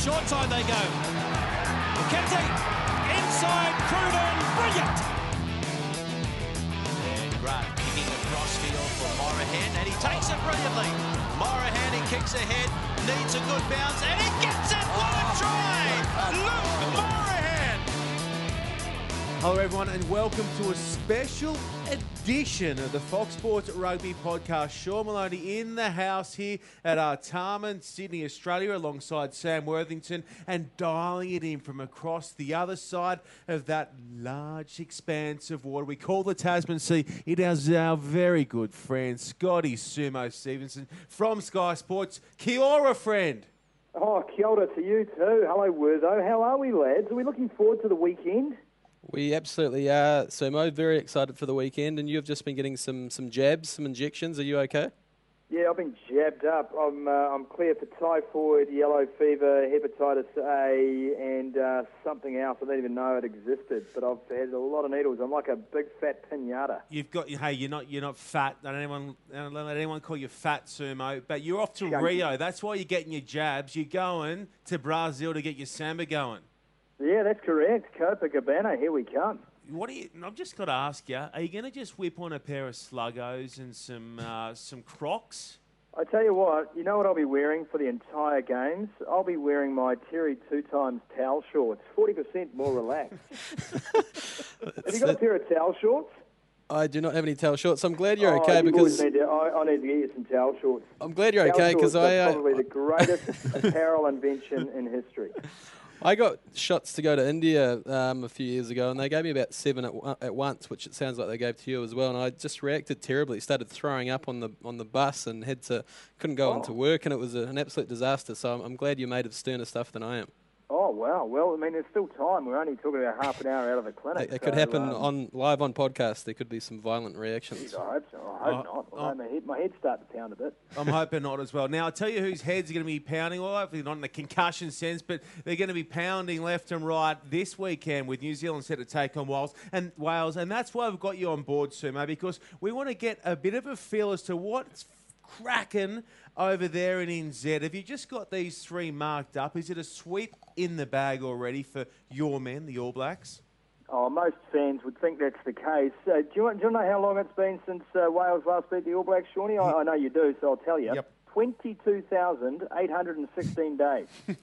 short side they go. McKenzie, inside, Cruden, brilliant! And Grant kicking across field for Morahan, and he takes it brilliantly. Morahan, he kicks ahead, needs a good bounce, and he gets it! What a try! Luke Morahan! Hello, everyone, and welcome to a special edition of the Fox Sports Rugby Podcast. Sean Maloney in the house here at Artarmon, Sydney, Australia, alongside Sam Worthington, and dialing it in from across the other side of that large expanse of water we call the Tasman Sea. It is our very good friend, Scotty Sumo Stevenson from Sky Sports. Kia ora, friend. Oh, kia ora to you too. Hello, Wurzo. How are we, lads? Are we looking forward to the weekend? We absolutely are, Sumo. Very excited for the weekend, and you've just been getting some some jabs, some injections. Are you okay? Yeah, I've been jabbed up. I'm uh, I'm clear for typhoid, yellow fever, hepatitis A, and uh, something else. I didn't even know it existed, but I've had a lot of needles. I'm like a big fat pinata. You've got hey, you're not you're not fat. Don't anyone don't let anyone call you fat, Sumo. But you're off to Chunky. Rio. That's why you're getting your jabs. You're going to Brazil to get your samba going. Yeah, that's correct. Copacabana, here we come. What do you? I've just got to ask you: Are you going to just whip on a pair of sluggos and some uh, some Crocs? I tell you what, you know what I'll be wearing for the entire games? I'll be wearing my Terry two times towel shorts, 40% more relaxed. Have you got a pair of towel shorts? I do not have any towel shorts. I'm glad you're Oh, okay you because need to, I, I need to get you some towel shorts. I'm glad you're Towel okay because I uh, probably the greatest apparel invention in history. I got shots to go to India um, a few years ago, and they gave me about seven at, one- at once, which it sounds like they gave to you as well. And I just reacted terribly. Started throwing up on the on the bus and had to couldn't go Oh. into work, and it was a, an absolute disaster. So I'm, I'm glad you're made of sterner stuff than I am. Oh wow! Well, I mean, there's still time. We're only talking about half an hour out of the clinic. It, it could happen um, on live on podcast. There could be some violent reactions. geez, I hope so. I hope Oh, not. oh. Although my head, my head's starting to pound a bit. I'm hoping not as well. Now, I'll tell you whose heads are going to be pounding, well, hopefully not in the concussion sense, but they're going to be pounding left and right this weekend with New Zealand set to take on Wales. And Wales, and that's why we've got you on board, Sumo, because we want to get a bit of a feel as to what's cracking over there in NZ. Have you just got these three marked up? Is it a sweep in the bag already for your men, the All Blacks? Oh, most fans would think that's the case. Uh, do, you want, do you know how long it's been since uh, Wales last beat the All Blacks, Shawnee? I, I know you do, so I'll tell you. Yep. 22,816 days. I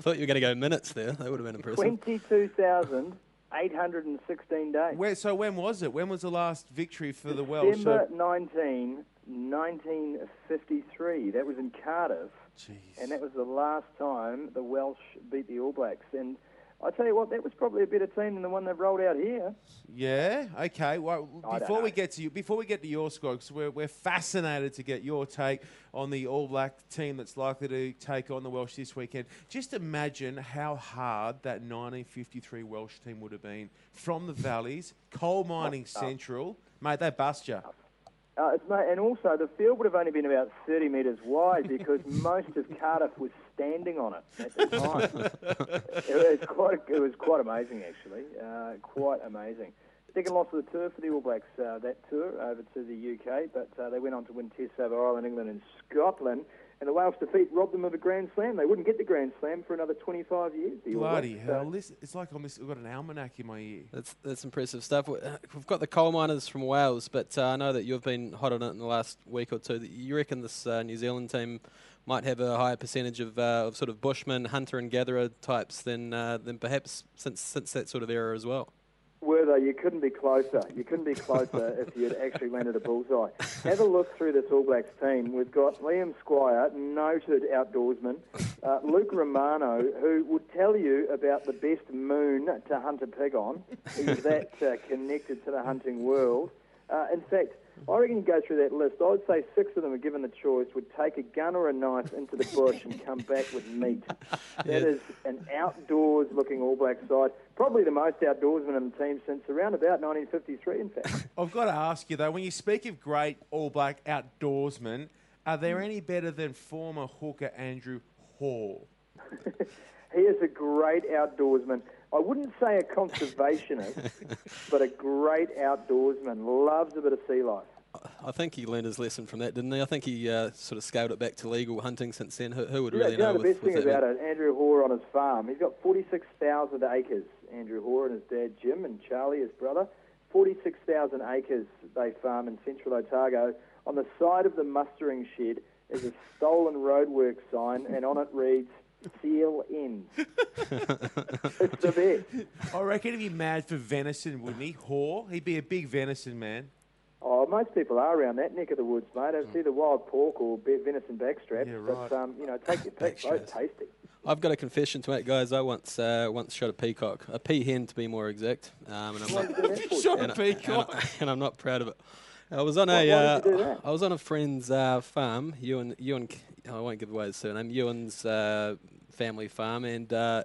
thought you were going to go minutes there. That would have been impressive. 22,816 days. Where, so when was it? When was the last victory for the Welsh? December 19, 1953. That was in Cardiff. Jeez. And that was the last time the Welsh beat the All Blacks. And I tell you what, that was probably a better team than the one they've rolled out here. Yeah. Okay. Well, I before we get to you, before we get to your squad, 'cause we're we're fascinated to get your take on the All Black team that's likely to take on the Welsh this weekend. Just imagine how hard that 1953 Welsh team would have been from the valleys, coal mining central, mate. They bust you. Uh, it's, and also, the field would have only been about 30 metres wide because most of Cardiff was standing on it at the time. it, was quite, it was quite amazing, actually. Uh, quite amazing. Second loss of the tour for the All Blacks uh, that tour over to the UK, but uh, they went on to win Tests over Ireland, England, and Scotland. And the Wales defeat robbed them of a Grand Slam. They wouldn't get the Grand Slam for another 25 years. the Bloody Blacks. hell! So- Listen, it's like I'm this, I've got an almanac in my ear. That's that's impressive stuff. We- uh, We've got the coal miners from Wales, but uh, I know that you've been hot on it in the last week or two. You reckon this uh, New Zealand team might have a higher percentage of, uh, of sort of bushman, hunter and gatherer types than uh, than perhaps since since that sort of era as well. Were they? You couldn't be closer. You couldn't be closer if you had actually landed a bullseye. Have a look through this All Blacks team. We've got Liam Squire, noted outdoorsman, uh, Luke Romano, who would tell you about the best moon to hunt a pig on. He's that uh, connected to the hunting world. Uh, in fact, I reckon you go through that list. I would say six of them, are given the choice, would take a gun or a knife into the bush and come back with meat. That is an outdoors-looking All Black side. Probably the most outdoorsman in the team since around about 1953, in fact. I've got to ask you though, when you speak of great All Black outdoorsmen, are there Mm. any better than former hooker Andrew Hore? He is a great outdoorsman. I wouldn't say a conservationist, but a great outdoorsman. Loves a bit of sea life. I think he learned his lesson from that, didn't he? I think he uh, sort of scaled it back to legal hunting since then. Who, who would Yeah, really you know know? the best with thing about it, Andrew Hore on his farm, he's got 46,000 acres. Andrew Hore and his dad Jim and Charlie, his brother, 46,000 acres they farm in central Otago. On the side of the mustering shed is a stolen roadwork sign, and on it reads, Seal ends. it's the best. I reckon he'd be mad for venison, wouldn't he? Hore? He'd be a big venison man. Oh, most people are around that neck of the woods, mate. It's either wild pork or be- venison backstrap. Yeah, right. But, um, you know, take your pick. Both tasty. I've got a confession to make, guys. I once uh, once shot a peacock, a peahen to be more exact, um, and, I'm Why not, you do that for? Shot and, a I- and, peacock. I- and I'm not proud of it. I was on Why- a uh, did you do that? I was on a friend's uh, farm, Ewan Ewan. I won't give away his surname. Ewan's uh, family farm, and uh,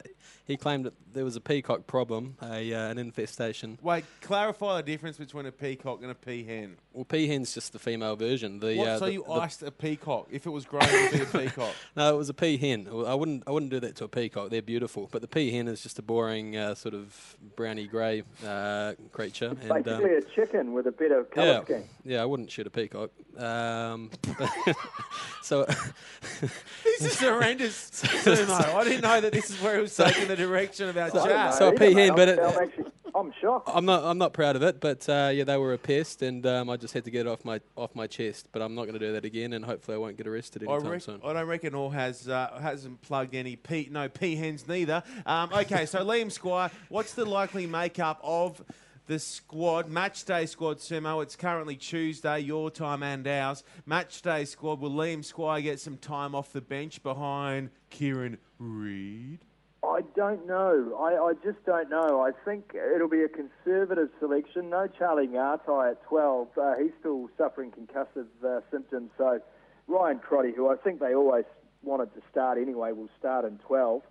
he claimed that there was a peacock problem, a uh, an infestation. Wait, clarify the difference between a peacock and a peahen. Well, peahen's just the female version. The, What, uh, so the- you the- iced a peacock. If it was grown, it would be a peacock. No, it was a peahen. I wouldn't. I wouldn't do that to a peacock. They're beautiful, but the peahen is just a boring uh, sort of browny grey uh, creature. And um, Basically a chicken with a bit of colour yeah, scheme. yeah, I wouldn't shoot a peacock. Um, so This is horrendous, Sumo. I didn't know that this is where he was taking the direction of our don't chat. know So a either, mate. I'm- but it- I'm shocked. I'm not. I'm not proud of it. But uh, yeah, they were a pest, and um, I just had to get it off my off my chest. But I'm not going to do that again, and hopefully I won't get arrested I, anytime rec- soon. I don't reckon All has uh, hasn't plugged any pea no peahens neither. Um, okay, so Liam Squire, what's the likely makeup of the squad match day squad? Sumo, it's currently Tuesday, your time and ours. Match day squad. Will Liam Squire get some time off the bench behind Kieran Read? I don't know. I, I just don't know. I think it'll be a conservative selection. No Charlie Ngatai at 12. Uh, he's still suffering concussive uh, symptoms. So Ryan Crotty, who I think they always wanted to start anyway, will start in 12.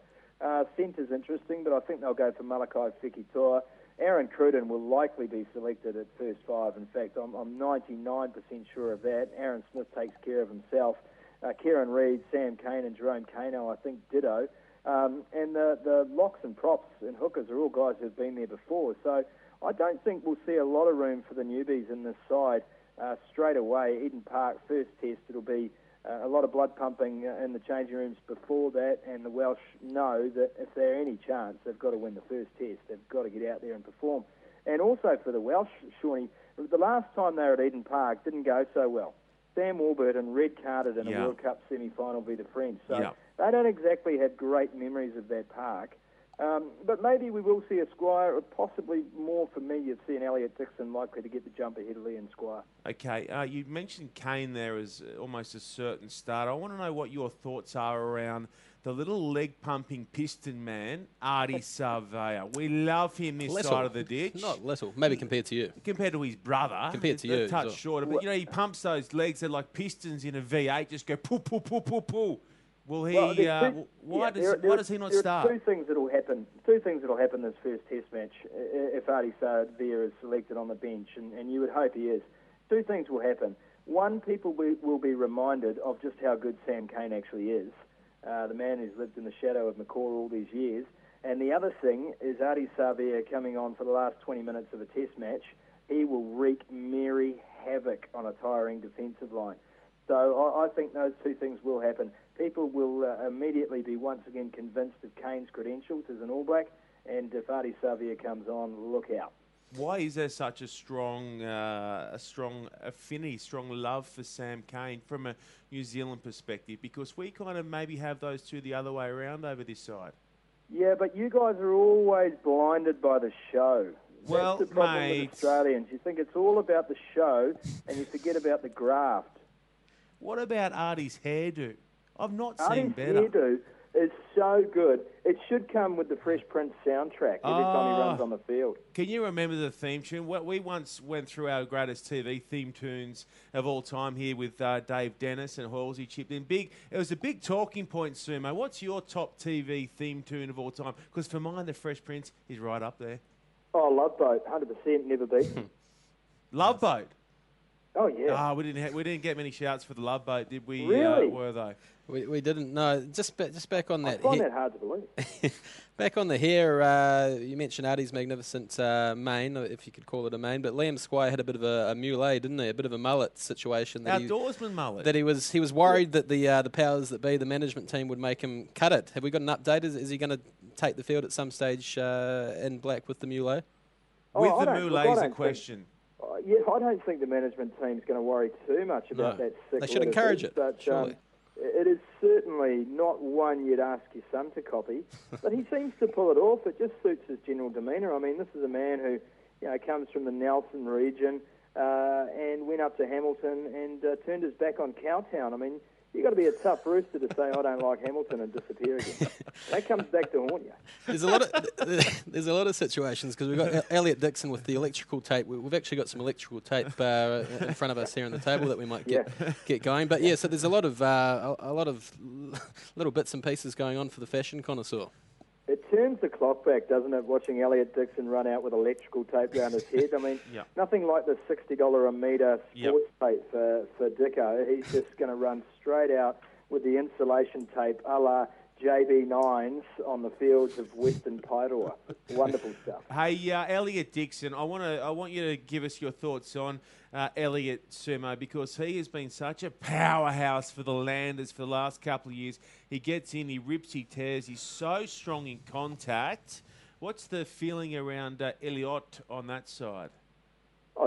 Uh, centre's interesting, but I think they'll go for Malakai Fekitoa. Aaron Cruden will likely be selected at first five. In fact, I'm, I'm 99% sure of that. Aaron Smith takes care of himself. Uh, Kieran Read, Sam Cane, and Jerome Kaino, I think, ditto. Um, and the, the locks and props and hookers are all guys who've been there before. So I don't think we'll see a lot of room for the newbies in this side uh, straight away. Eden Park, first test, it'll be uh, a lot of blood pumping uh, in the changing rooms before that. And the Welsh know that if they're any chance, they've got to win the first test. They've got to get out there and perform. And also for the Welsh, Shawnee, the last time they were at Eden Park didn't go so well. Sam Warburton red carded in Yeah. a World Cup semi-final v the French. So Yeah. They don't exactly have great memories of that park. Um, but maybe we will see a Squire, or possibly more for me, you'd see an Elliot Dixon likely to get the jump ahead of Liam Squire. Okay, uh, you mentioned Cane there as uh, almost a certain start. I want to know what your thoughts are around the little leg pumping piston man, Ardie Savea. We love him this Little. side of the ditch. Not little, maybe compared to you. Compared to his brother, Compared to a you, touch so- shorter. But you know, he pumps those legs. They're like pistons in a V8. Just go pull, pull, pull, pull, pull. Will he? Well, uh, two- why yeah, does there- there why are- does he not there start? Are two things that'll happen. Two things that'll happen this first Test match if Ardie Savea is selected on the bench, and, and you would hope he is. Two things will happen. One, people will will be reminded of just how good Sam Cane actually is, uh, the man who's lived in the shadow of McCaw all these years. And the other thing is Ardie Savea coming on for the last 20 minutes of a Test match. He will wreak merry havoc on a tiring defensive line. So I, I think those two things will happen. People will uh, immediately be once again convinced of Cane's credentials as an All Black, and if Ardie Savea comes on, look out. Why is there such a strong, uh, a strong affinity, strong love for Sam Cane from a New Zealand perspective? Because we kind of maybe have those two the other way around over this side. Yeah, but you guys are always blinded by the show. Well, That's the problem mate. with Australians. You think it's all about the show, and you forget about the graft. What about Ardie's hairdo? I've not seen Ardie's better. hairdo is so good. It should come with the Fresh Prince soundtrack every time he Ah. runs on the field. Can you remember the theme tune? Well, we once went through our greatest TV theme tunes of all time here with uh, Dave Dennis and Halsey chipped in. Big. It was a big talking point, Sumo. What's your top TV theme tune of all time? Because for mine, The Fresh Prince is right up there. Oh, Love Boat, 100% never beaten. Love Boat. Oh yeah. Ah, we didn't ha- we didn't get many shouts for the love boat, did we? Really? Uh, were they? We, we didn't know. Just ba- just back on that. I that. find he- that hard to believe. back on the hair, uh, you mentioned Ardie's magnificent uh, mane, uh, if you could call it a mane, but Liam Squire had a bit of a, a mullet, didn't he? A bit of a mullet situation. That he, mullet. that he was he was worried that the uh, the powers that be, the management team, would make him cut it. Have we got an update? Is, is he going to take the field at some stage uh, in black with the mullet? With Oh, I the don't- mullet is a don't think- question. Uh, yeah, I don't think the management team's going to worry too much about No. that. Sick They should encourage it, But, surely. Um, it is certainly not one you'd ask your son to copy, but he seems to pull it off. It just suits his general demeanour. I mean, this is a man who, you know, comes from the Nelson region uh, and went up to Hamilton and uh, turned his back on Cowtown. I mean, you've got to be a tough rooster to say I don't like Hamilton and disappear again. that comes back to haunt you. There's a lot of there's a lot of situations because we've got Elliot Dixon with the electrical tape. We- We've actually got some electrical tape uh, in front of us here on the table that we might get get going. But yeah, so there's a lot of uh, a, a lot of little bits and pieces going on for the fashion connoisseur. It turns the clock back, doesn't it, watching Elliot Dixon run out with electrical tape around his head? I mean, Yep. nothing like the $60 a metre Yep. sports tape for, for Dicko. He's just going to run straight out with the insulation tape a la JB9s on the fields of Western Pairua. Wonderful stuff. Hey, uh, Elliot Dixon, I want to I want you to give us your thoughts on uh, Elliot Sumo because he has been such a powerhouse for the Landers for the last couple of years. He gets in, he rips, he tears. He's so strong in contact. What's the feeling around uh, Elliot on that side?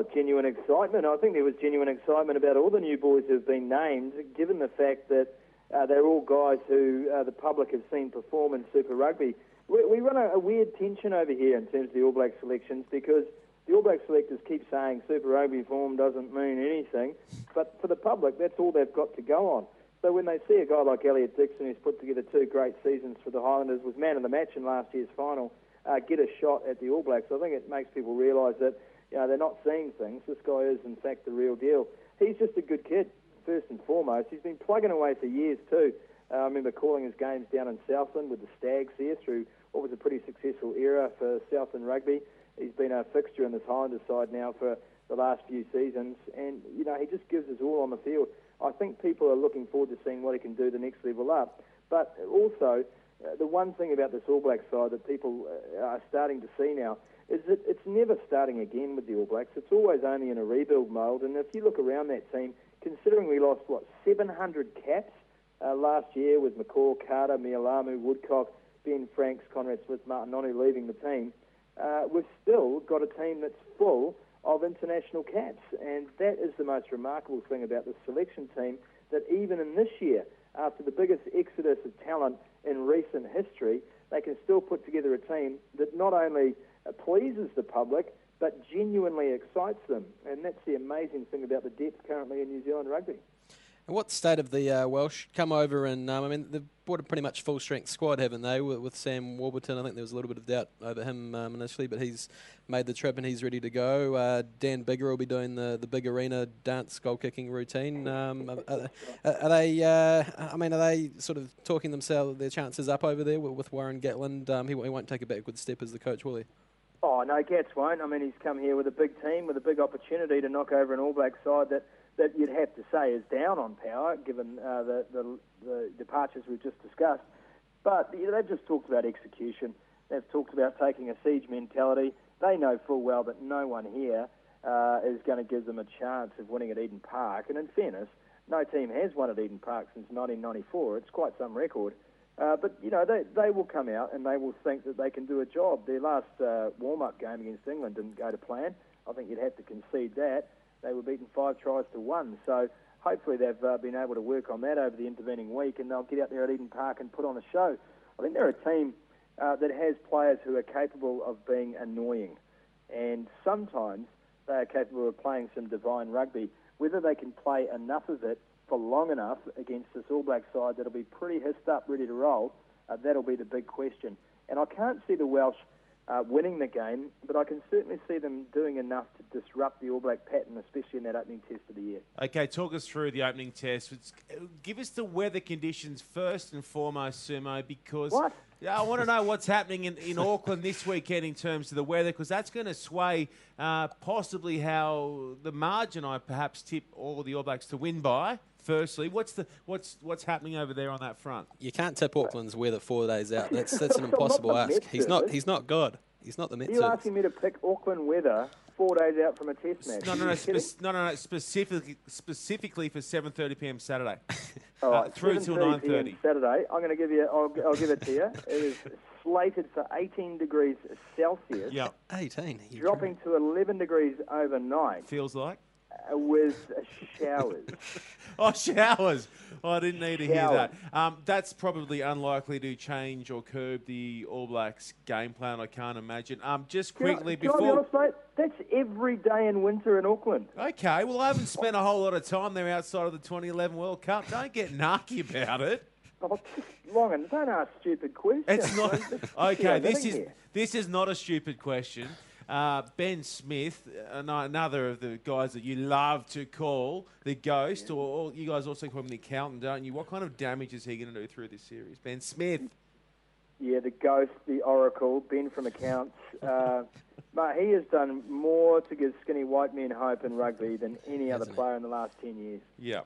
Oh, genuine excitement. I think there was genuine excitement about all the new boys who've been named, given the fact that uh, they're all guys who uh, the public have seen perform in Super Rugby. We, we run a, a weird tension over here in terms of the All Black selections because the All Black selectors keep saying Super Rugby form doesn't mean anything, but for the public, that's all they've got to go on. So when they see a guy like Elliot Dixon, who's put together two great seasons for the Highlanders, was man of the match in last year's final, uh, get a shot at the All Blacks, I think it makes people realise that you know, they're not seeing things. This guy is, in fact, the real deal. He's just a good kid, first and foremost. He's been plugging away for years, too. Uh, I remember calling his games down in Southland with the Stags here through what was a pretty successful era for Southland rugby. He's been a fixture in this Highlanders side now for the last few seasons, and, you know, he just gives us all on the field. I think people are looking forward to seeing what he can do the next level up. But also, uh, the one thing about this All Black side that people uh, are starting to see now is that it's never starting again with the All Blacks. It's always only in a rebuild mode. And if you look around that team, considering we lost, what, 700 caps uh, last year with McCaw, Carter, Mealamu, Woodcock, Ben Franks, Conrad Smith, Martin Nonu leaving the team, uh, we've still got a team that's full of international caps. And that is the most remarkable thing about this selection team, that even in this year, after the biggest exodus of talent in recent history, they can still put together a team that not only pleases the public, but genuinely excites them. And that's the amazing thing about the depth currently in New Zealand rugby. And what state of the uh, Welsh come over and um, I mean they've brought a pretty much full strength squad, haven't they? With, with Sam Warburton, I think there was a little bit of doubt over him um, initially, but he's made the trip and he's ready to go. Uh, Dan Biggar will be doing the, the big arena dance goal kicking routine. Um, are, are, are they? Uh, I mean, are they sort of talking themselves their chances up over there with, with Warren Gatland? Um, he, he won't take a backward step as the coach, will he? Oh, no, Gats won't. I mean, he's come here with a big team, with a big opportunity to knock over an All Black side that, that you'd have to say is down on power, given uh, the, the, the departures we've just discussed. But you know, they've just talked about execution. They've talked about taking a siege mentality. They know full well that no one here uh, is going to give them a chance of winning at Eden Park. And in fairness, no team has won at Eden Park since 1994. It's quite some record. Uh, but, you know, they, they will come out and they will think that they can do a job. Their last uh, warm-up game against England didn't go to plan. I think you'd have to concede that. They were beaten five tries to one. So hopefully they've uh, been able to work on that over the intervening week and they'll get out there at Eden Park and put on a show. I think they're a team uh, that has players who are capable of being annoying. And sometimes they are capable of playing some divine rugby. Whether they can play enough of it for long enough against this All Black side that'll be pretty hissed up, ready to roll, uh, that'll be the big question. And I can't see the Welsh uh, winning the game, but I can certainly see them doing enough to disrupt the All Black pattern, especially in that opening test of the year. Okay, talk us through the opening test. It's- Give us the weather conditions first and foremost, Sumo, because What? Yeah, I want to know what's happening in, in Auckland this weekend in terms of the weather, because that's going to sway uh, possibly how the margin I perhaps tip all the All Blacks to win by. Firstly, what's the what's what's happening over there on that front? You can't tip Auckland's weather four days out. That's that's an impossible ask. He's not he's not God. He's not the Met Are you service. asking me to pick Auckland weather four days out from a test match? No, no, no, you kidding? no, no, no, specifically specifically for 7:30 p.m. Saturday. All uh, through till 7:30 p.m. 9:30. Saturday. I'm going to give you. I'll, I'll give it to you. It is slated for 18 degrees Celsius, Yeah, 18. You're dropping to 11 degrees overnight feels like. With showers. Oh, showers. Oh, I didn't need to hear that. Um, that's probably unlikely to change or curb the All Blacks game plan. I can't imagine. Um, just Can I- quickly can I be before. honest, mate? That's every day in winter in Auckland. Okay, well, I haven't spent a whole lot of time there outside of the 2011 World Cup. Don't get narky about it. Oh, Longan, don't ask stupid questions. It's not okay. This is here. this is not a stupid question. Uh, ben Smith, another of the guys that you love to call the ghost, or, or you guys also call him the accountant, don't you? What kind of damage is he going to do through this series? Ben Smith. Yeah, the ghost, the oracle, Ben from accounts. Uh, but he has done more to give skinny white men hope in rugby than any other Hasn't he? player in the last 10 years. Yeah.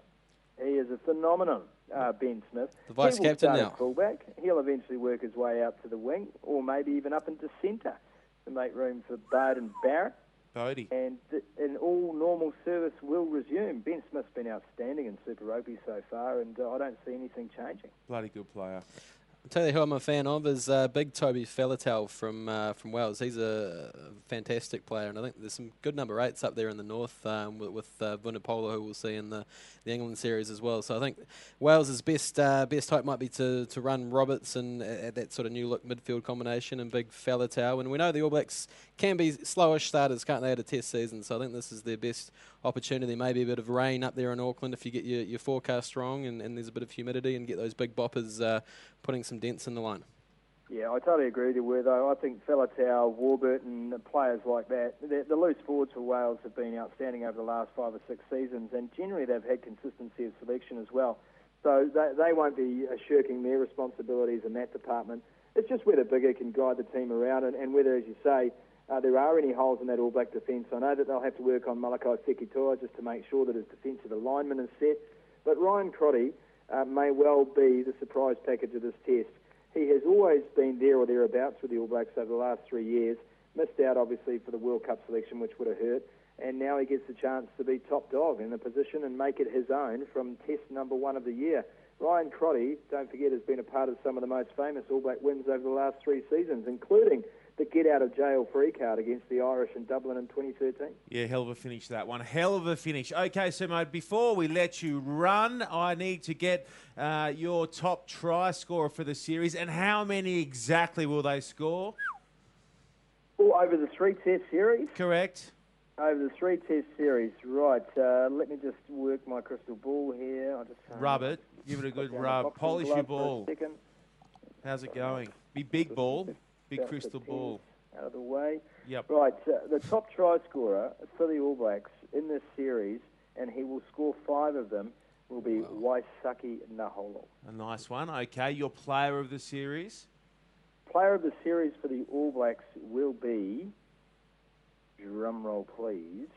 He is a phenomenon, uh, Ben Smith. The vice he will captain start now. fullback. He'll eventually work his way out to the wing, or maybe even up into centre to make room for Beauden Barrett. Bodie. And th- and all normal service will resume. Ben Smith's been outstanding in Super Rugby so far, and uh, I don't see anything changing. Bloody good player. I'll tell you who I'm a fan of is uh, Big Toby Faletau from uh, from Wales. He's a fantastic player, and I think there's some good number eights up there in the north um, with, with uh, Vunipola, who we'll see in the, the England series as well. So I think Wales' best uh, best hope might be to, to run Robertson at, at that sort of new look midfield combination and Big Faletau. And we know the All Blacks can be slowish starters, can't they, at a test season? So I think this is their best opportunity. Maybe a bit of rain up there in Auckland if you get your, your forecast wrong and, and there's a bit of humidity and get those big boppers uh, putting some dents in the line. Yeah, I totally agree with you, though I think Faletau, Warburton, players like that, the, the loose forwards for Wales have been outstanding over the last five or six seasons, and generally they've had consistency of selection as well. So they, they won't be uh, shirking their responsibilities in that department. It's just whether Biggar can guide the team around, and, and whether, as you say, uh, there are any holes in that All Black defence. I know that they'll have to work on Malakai Fekitoa just to make sure that his defensive alignment is set. But Ryan Crotty uh, may well be the surprise package of this test. He has always been there or thereabouts with the All Blacks over the last three years. Missed out, obviously, for the World Cup selection, which would have hurt. And now he gets the chance to be top dog in the position and make it his own from test number one of the year. Ryan Crotty, don't forget, has been a part of some of the most famous All Black wins over the last three seasons, including the get out of jail free card against the Irish in Dublin in 2013. Yeah, hell of a finish that one. Hell of a finish. Okay, so mate, before we let you run, I need to get uh, your top try scorer for the series, and how many exactly will they score? Oh, over the three test series? Correct. Over the three test series, right. Uh, let me just work my crystal ball here. I'll just uh, Rub it. Give it a good rub. Polish your glove for a ball. How's it going? Be big ball. Big crystal ball. Out of the way. Yep. Right, uh, the top try scorer for the All Blacks in this series, and he will score five of them, will be Waisake Naholo. A nice one. Okay, your player of the series. Player of the series for the All Blacks will be, drum roll please,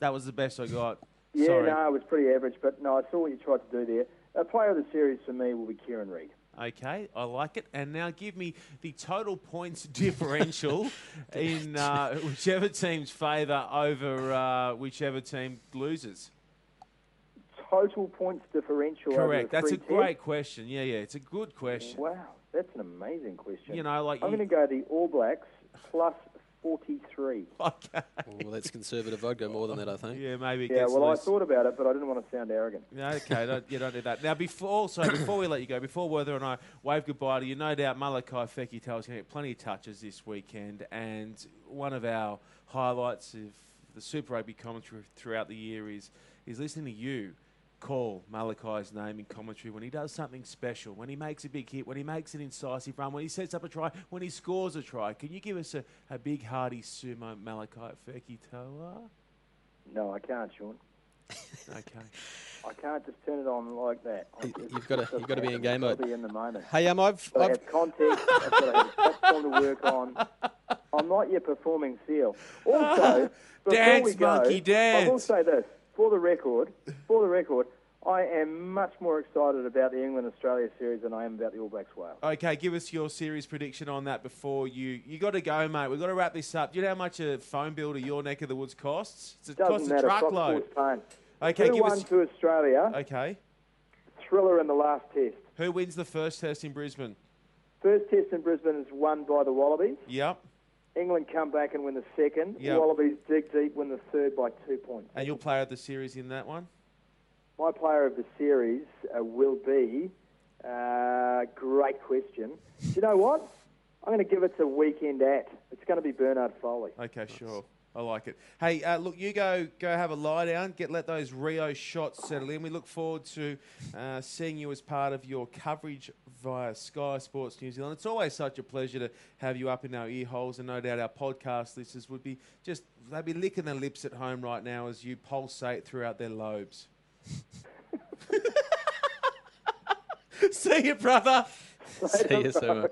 That was the best I got. Yeah, Sorry. no, it was pretty average, but no, I saw what you tried to do there. A player of the series for me will be Kieran Read. Okay, I like it. And now give me the total points differential in uh, whichever team's favour over uh, whichever team loses. Total points differential. Correct. That's three a great tests? question. Yeah, yeah, it's a good question. Wow, that's an amazing question. You know, like I'm you- going to go the All Blacks plus 43. Okay. Well, that's conservative. I'd go more than that, I think. Yeah, maybe it Yeah, gets well, I thought about it, but I didn't want to sound arrogant. Yeah, okay, don't, you don't do that. Now, before also before we let you go, before Weather and I wave goodbye to you, no doubt Malakai Fekitoa is going to get plenty of touches this weekend, and one of our highlights of the Super Rugby commentary throughout the year is is listening to you call Malakai's name in commentary when he does something special, when he makes a big hit, when he makes an incisive run, when he sets up a try, when he scores a try. Can you give us a, a big hearty sumo Malakai Fekitoa? No, I can't, Sean. Okay. I can't just turn it on like that. I You- just- you've gotta- you've gotta be in game mode. be in the moment. Hey, um, I've, Got I've have context. I've got to a platform to work on. I'm not your performing seal. Also, before Dance, we go, monkey, dance. I will say this for the record. For the record, I am much more excited about the England Australia series than I am about the All Blacks Wales. Okay, give us your series prediction on that before you. You got to go, mate. We've got to wrap this up. Do you know how much a phone bill to your neck of the woods costs? It's- It Doesn't costs a matter. Fox truckload. Okay, Two give one us. to Australia. Okay, Thriller in the last test. who wins the first test in Brisbane? First test in Brisbane is won by the Wallabies. Yep. England come back and win the second. Yep. Wallabies dig deep, win the third by two points. And your player of the series in that one? My player of the series uh, will be. Uh, great question. Do you know what? I'm going to give it to weekend at. It's going to be Bernard Foley. Okay, sure. I like it. Hey, uh, look, you go go have a lie down, get let those Rio shots settle in. We look forward to uh, seeing you as part of your coverage via Sky Sports New Zealand. It's always such a pleasure to have you up in our ear holes, and no doubt our podcast listeners would be just they'd be licking their lips at home right now as you pulsate throughout their lobes. See you, brother. see you soon.